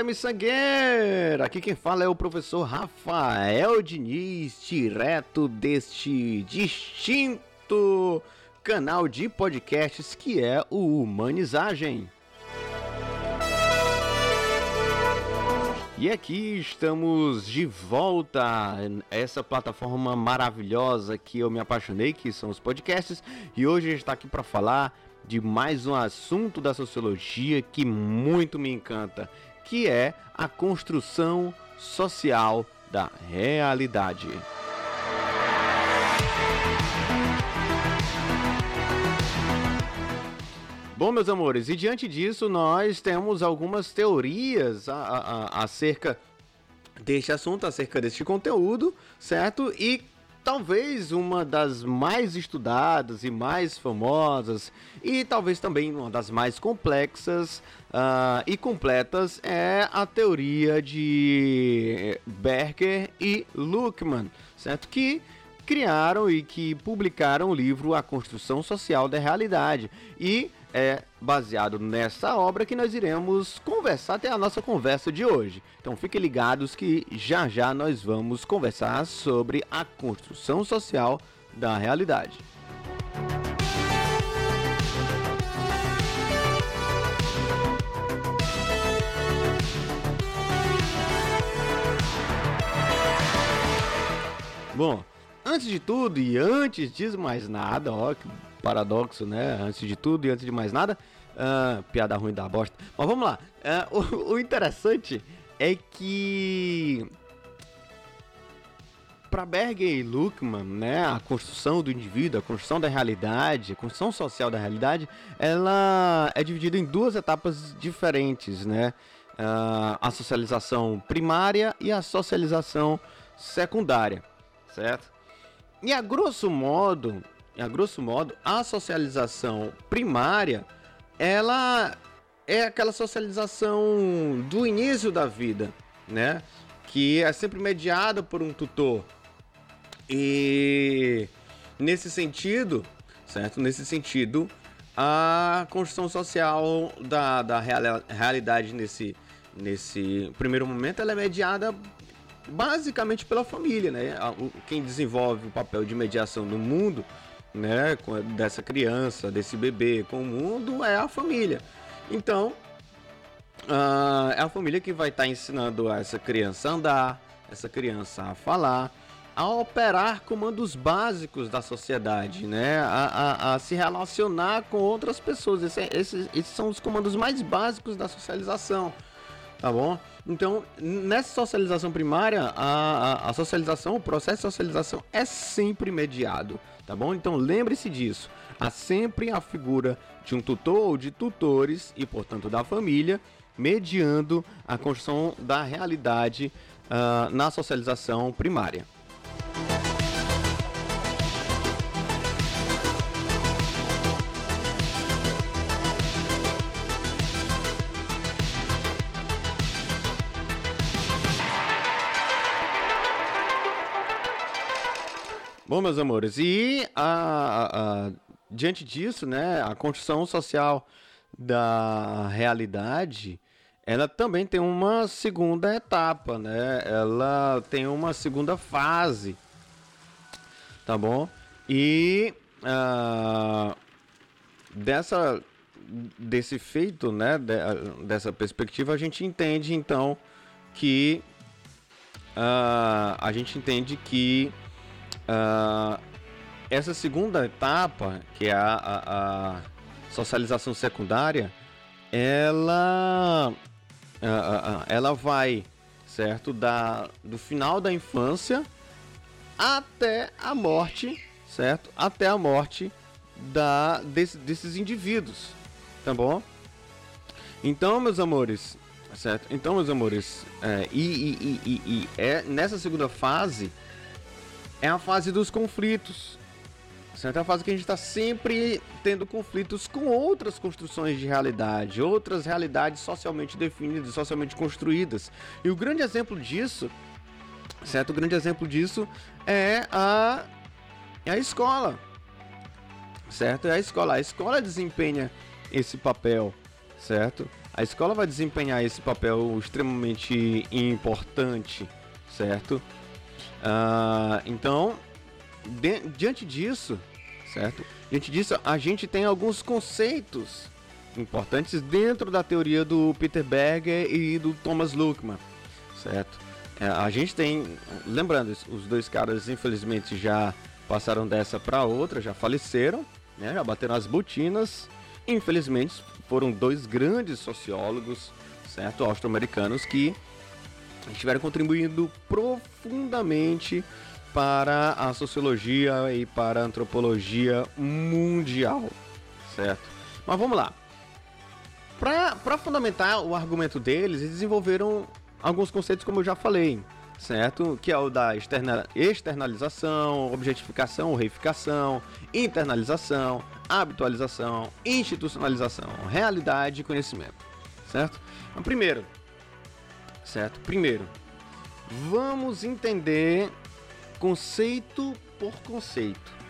Galera miçangueira! Aqui quem fala é o professor Rafael Diniz, direto deste distinto canal de podcasts que é o Humanizagem. E aqui estamos de volta essa plataforma maravilhosa que eu me apaixonei, que são os podcasts, e hoje está aqui para falar de mais um assunto da sociologia que muito me encanta, que é a construção social da realidade. Bom, meus amores, e diante disso, nós temos algumas teorias a, a, a, acerca deste assunto, acerca deste conteúdo, certo? E talvez uma das mais estudadas e mais famosas, e talvez também uma das mais complexas uh, e completas, é a teoria de Berger e Luckmann, certo? Que criaram e que publicaram o livro A Construção Social da Realidade. E é baseado nessa obra que nós iremos conversar até a nossa conversa de hoje. Então fiquem ligados que já já nós vamos conversar sobre a construção social da realidade. Bom, antes de tudo e antes de mais nada, ó, paradoxo, né? Antes de tudo e antes de mais nada. Uh, piada ruim da bosta. Mas vamos lá. Uh, o, o, interessante é que. Para Berger e Luckmann, né, a construção do indivíduo, a construção da realidade, a construção social da realidade, ela é dividida em duas etapas diferentes, né? Uh, a socialização primária e a socialização secundária, certo? E a grosso modo, a grosso modo, a socialização primária, ela é aquela socialização do início da vida, né? Que é sempre mediada por um tutor. E nesse sentido, certo? Nesse sentido, a construção social da, da real, realidade nesse, nesse primeiro momento ela é mediada basicamente pela família, né? Quem desenvolve o papel de mediação no mundo né, dessa criança, desse bebê com o mundo é a família. Então, uh, é a família que vai estar tá ensinando essa criança a andar, essa criança a falar, a operar comandos básicos da sociedade, né, a, a, a se relacionar com outras pessoas. Esse, esses, esses são os comandos mais básicos da socialização, tá bom? Então, nessa socialização primária, a, a, a socialização, o processo de socialização é sempre mediado tá bom? Então lembre-se disso. Há sempre a figura de um tutor ou de tutores e, portanto, da família, mediando a construção da realidade uh, na socialização primária. Bom, meus amores, e a, a, a, diante disso, né, a construção social da realidade, ela também tem uma segunda etapa, né? Ela tem uma segunda fase, tá bom? E uh, dessa desse feito, né, de, dessa perspectiva, a gente entende então que uh, a gente entende que Uh, essa segunda etapa, que é a, a, a socialização secundária, ela, uh, ela vai, certo, da, do final da infância até a morte, certo? Até a morte da, desse, desses indivíduos, tá bom? Então, meus amores, certo? Então, meus amores, é, e, e, e, e é nessa segunda fase é a fase dos conflitos. Certo? É a fase que a gente está sempre tendo conflitos com outras construções de realidade, outras realidades socialmente definidas, socialmente construídas. E o grande exemplo disso, certo? O grande exemplo disso é a, é a escola, certo? É a escola. A escola desempenha esse papel, certo? A escola vai desempenhar esse papel extremamente importante, certo? Uh, então, de, diante disso, certo? Diante disso, a gente tem alguns conceitos importantes dentro da teoria do Peter Berger e do Thomas Luckmann, certo? É, a gente tem, lembrando, os dois caras infelizmente já passaram dessa para outra, já faleceram, né? Já bateram as botinas. Infelizmente, foram dois grandes sociólogos, certo, austro-americanos que estiveram contribuindo profundamente para a sociologia e para a antropologia mundial, certo? Mas vamos lá. Para fundamentar o argumento deles, eles desenvolveram alguns conceitos, como eu já falei, certo? Que é o da externa, externalização, objetificação, reificação, internalização, habitualização, institucionalização, realidade e conhecimento, certo? Então, primeiro, certo? Primeiro, vamos entender conceito por conceito.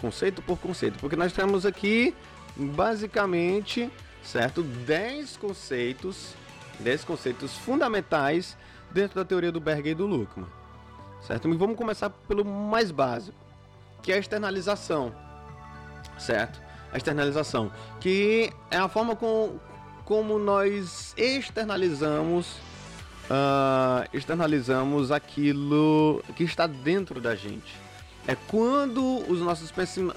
Conceito por conceito, porque nós temos aqui basicamente certo? 10 conceitos, 10 conceitos fundamentais dentro da teoria do Berger e do Luckmann, certo? E vamos começar pelo mais básico, que é a externalização, certo? A externalização, que é a forma com, como nós externalizamos uh, externalizamos aquilo que está dentro da gente. É quando os nossos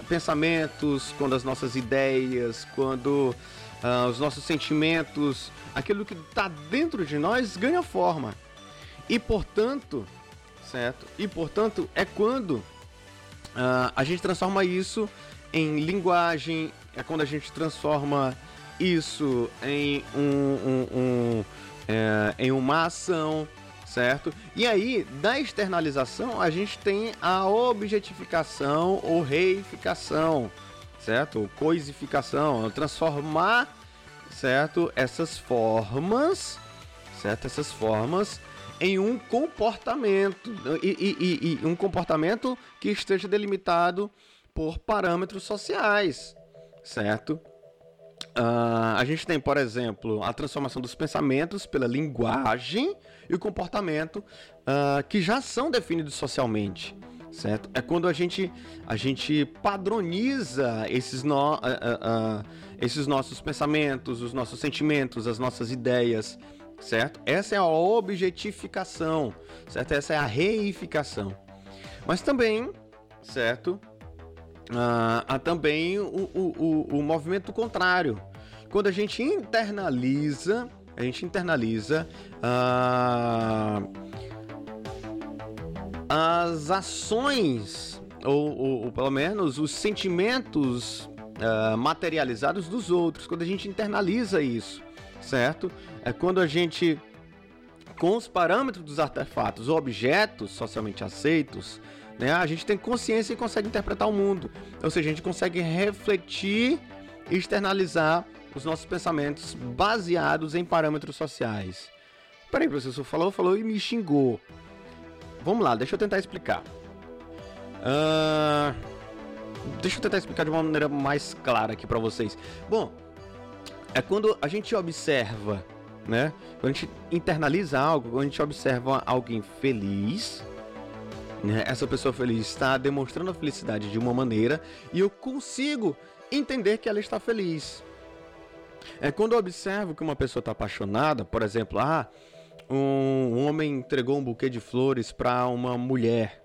pensamentos, quando as nossas ideias, quando uh, os nossos sentimentos, aquilo que está dentro de nós ganha forma. E portanto, certo? E portanto é quando uh, a gente transforma isso em linguagem, é quando a gente transforma isso em um, um, um é, em uma ação, certo? E aí, da externalização, a gente tem a objetificação ou reificação certo? Coisificação, transformar, certo? Essas formas, certo? Essas formas em um comportamento e, e, e, um comportamento que esteja delimitado por parâmetros sociais, certo? Uh, a gente tem, por exemplo, a transformação dos pensamentos pela linguagem e o comportamento uh, que já são definidos socialmente, certo? É quando a gente, a gente padroniza esses, no, uh, esses nossos pensamentos, os nossos sentimentos, as nossas ideias, certo? Essa é a objetificação, certo? Essa é a reificação. Mas também, certo? Uh, há também o, o, o, o movimento contrário. Quando a gente internaliza, a gente internaliza uh, as ações, ou, ou, ou pelo menos os sentimentos uh, materializados dos outros, quando a gente internaliza isso, certo? É quando a gente, com os parâmetros dos artefatos, objetos socialmente aceitos, né, a gente tem consciência e consegue interpretar o mundo. Ou seja, a gente consegue refletir e externalizar os nossos pensamentos baseados em parâmetros sociais. Peraí, professor, falou, falou e me xingou. Vamos lá, deixa eu tentar explicar. Uh, deixa eu tentar explicar de uma maneira mais clara aqui para vocês. Bom, é quando a gente observa, né? Quando a gente internaliza algo, quando a gente observa alguém feliz? Essa pessoa feliz está demonstrando a felicidade de uma maneira e eu consigo entender que ela está feliz. É quando eu observo que uma pessoa está apaixonada, por exemplo, ah, um homem entregou um buquê de flores para uma mulher.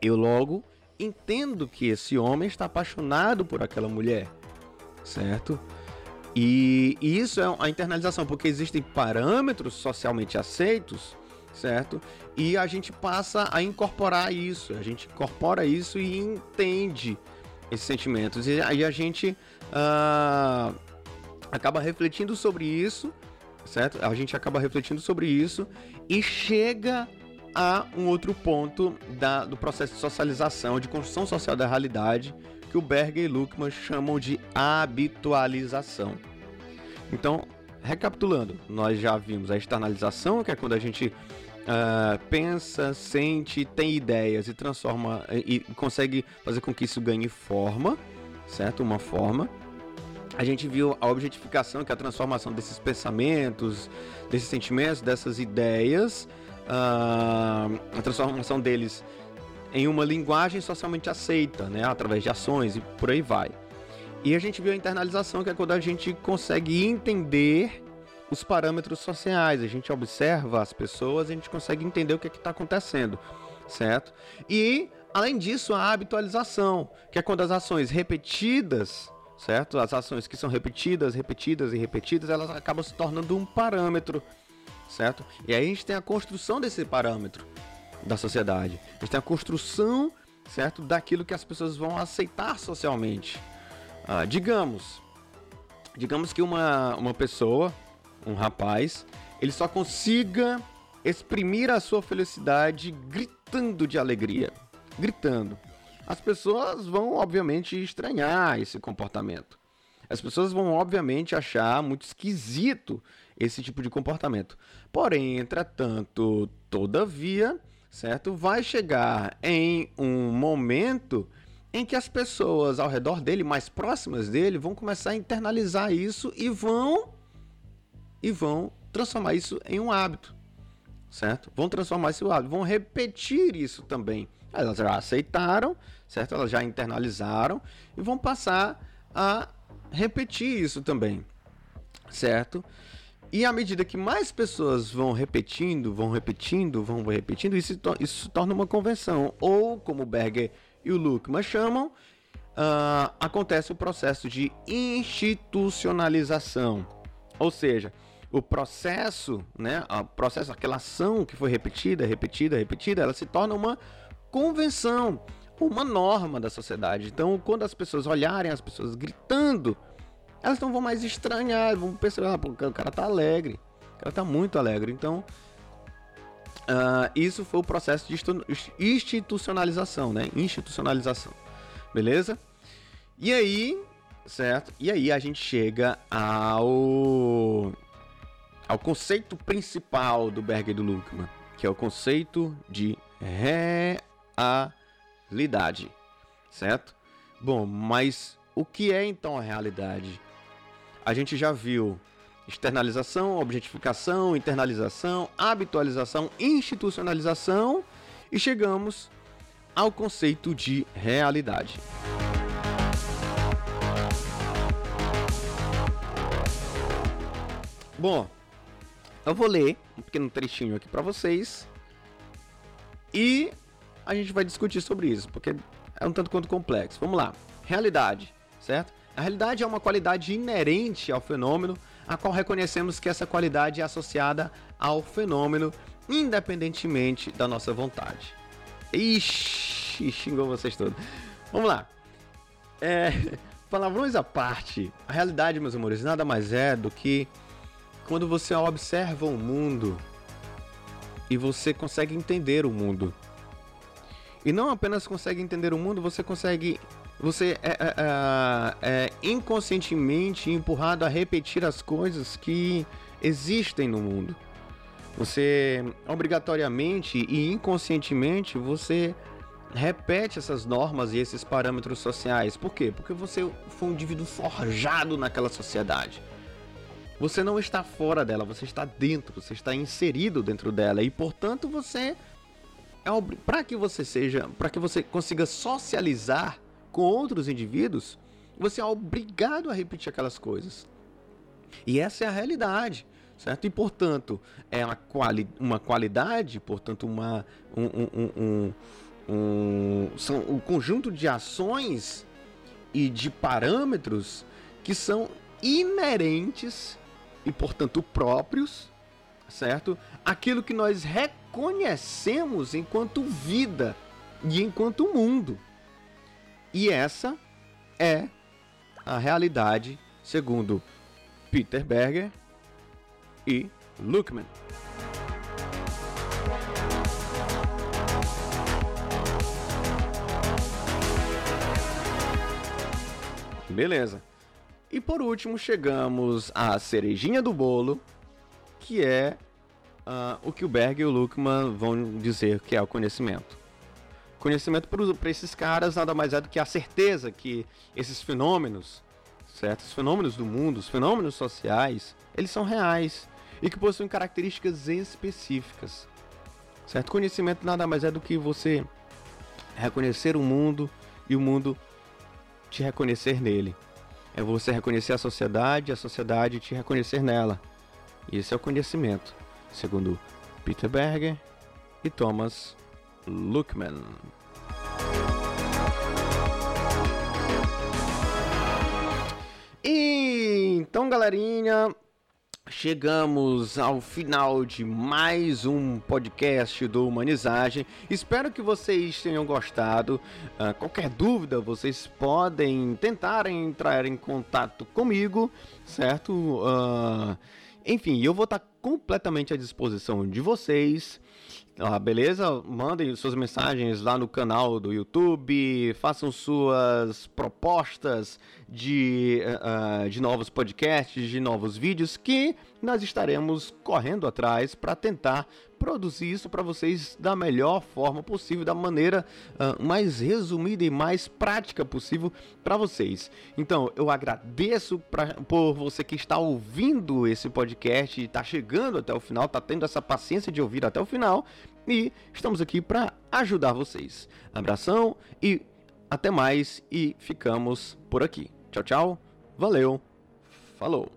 Eu logo entendo que esse homem está apaixonado por aquela mulher, certo? E, e isso é a internalização, porque existem parâmetros socialmente aceitos, certo? E a gente passa a incorporar isso, a gente incorpora isso e entende esses sentimentos. E aí a gente uh, acaba refletindo sobre isso certo? A gente acaba refletindo sobre isso e chega a um outro ponto da, do processo de socialização, de construção social da realidade, que o Berger e Luckmann chamam de habitualização. Então, recapitulando, nós já vimos a externalização, que é quando a gente uh, pensa, sente, tem ideias e transforma e consegue fazer com que isso ganhe forma, certo? Uma forma. a gente viu a objetificação, que é a transformação desses pensamentos, desses sentimentos, dessas ideias, uh, a transformação deles em uma linguagem socialmente aceita, né, através de ações e por aí vai. E a gente viu a internalização, que é quando a gente consegue entender os parâmetros sociais, a gente observa as pessoas, a gente consegue entender o que é está acontecendo, certo? E, além disso, a habitualização, que é quando as ações repetidas, certo? As ações que são repetidas, repetidas e repetidas, elas acabam se tornando um parâmetro, certo? E aí a gente tem a construção desse parâmetro da sociedade. A gente tem a construção, certo, daquilo que as pessoas vão aceitar socialmente. Ah, digamos, digamos que uma, uma pessoa, um rapaz, ele só consiga exprimir a sua felicidade gritando de alegria, gritando. As pessoas vão obviamente estranhar esse comportamento. As pessoas vão obviamente achar muito esquisito esse tipo de comportamento. Porém, entretanto, todavia, certo? Vai chegar em um momento em que as pessoas ao redor dele, mais próximas dele, vão começar a internalizar isso e vão e vão transformar isso em um hábito, certo? Vão transformar um hábito, vão repetir isso também. Elas já aceitaram, certo? Elas já internalizaram e vão passar a repetir isso também, certo? E à medida que mais pessoas vão repetindo, vão repetindo, vão repetindo, isso, isso se torna uma convenção. Ou, como Berger e o Luckman chamam, uh, acontece o processo de institucionalização. Ou seja, o processo, né, o processo, aquela ação que foi repetida, repetida, repetida, ela se torna uma convenção, uma norma da sociedade. Então, quando as pessoas olharem as pessoas gritando, elas não vão mais estranhar, vão perceber, ah, o cara tá alegre, o cara tá muito alegre. Então, Uh, isso foi o processo de institucionalização, né? Institucionalização. Beleza? E aí, certo? E aí a gente chega ao ao conceito principal do Berger e do Luckmann, que é o conceito de realidade, certo? Bom, mas o que é então a realidade? A gente já viu externalização, objetificação, internalização, habitualização, institucionalização e chegamos ao conceito de realidade. Bom, eu vou ler um pequeno trechinho aqui para vocês e a gente vai discutir sobre isso, porque é um tanto quanto complexo. Vamos lá. Realidade, certo? A realidade é uma qualidade inerente ao fenômeno a qual reconhecemos que essa qualidade é associada ao fenômeno, independentemente da nossa vontade. Ixi, xingou vocês todos. Vamos lá. É, palavrões à parte, a realidade, meus amores, nada mais é do que quando você observa o mundo e você consegue entender o mundo. E não apenas consegue entender o mundo, você consegue você é, é, é, é, inconscientemente empurrado a repetir as coisas que existem no mundo. Você obrigatoriamente e inconscientemente você repete essas normas e esses parâmetros sociais. Por quê? Porque você foi um indivíduo forjado naquela sociedade. Você não está fora dela, você está dentro, você está inserido dentro dela e, portanto, você é para que você seja, para que você consiga socializar com outros indivíduos, você é obrigado a repetir aquelas coisas. E essa é a realidade, certo? E portanto, é uma, quali uma qualidade, portanto, uma, um, um, um, um, são um conjunto de ações e de parâmetros que são inerentes e, portanto, próprios, certo? Aquilo que nós reconhecemos enquanto vida e enquanto mundo. E essa é a realidade segundo Peter Berger e Luckman. Beleza. E por último chegamos à cerejinha do bolo, que é uh, o que o Berger e o Luckman vão dizer que é o conhecimento. Conhecimento para esses caras nada mais é do que a certeza que esses fenômenos, certo? Os fenômenos do mundo, os fenômenos sociais, eles são reais e que possuem características específicas. Certo? Conhecimento nada mais é do que você reconhecer o mundo e o mundo te reconhecer nele. É você reconhecer a sociedade, a sociedade te reconhecer nela. Esse é o conhecimento, segundo Peter Berger e Thomas Luckman. E então, galerinha, Chegamos ao final de mais um podcast do Humanizagem. Espero que vocês tenham gostado. Uh, qualquer dúvida, vocês podem tentar entrar em contato comigo, certo? Uh, enfim, eu vou estar completamente à disposição de vocês. Ah, beleza? Mandem suas mensagens lá no canal do YouTube, façam suas propostas de, uh, de novos podcasts, de novos vídeos, que nós estaremos correndo atrás para tentar produzir isso para vocês da melhor forma possível, da maneira uh, mais resumida e mais prática possível para vocês. Então, eu agradeço pra, por você que está ouvindo esse podcast está chegando até o final, está tendo essa paciência de ouvir até o final e estamos aqui para ajudar vocês. Abração e até mais e ficamos por aqui. Tchau, tchau. Valeu. Falou.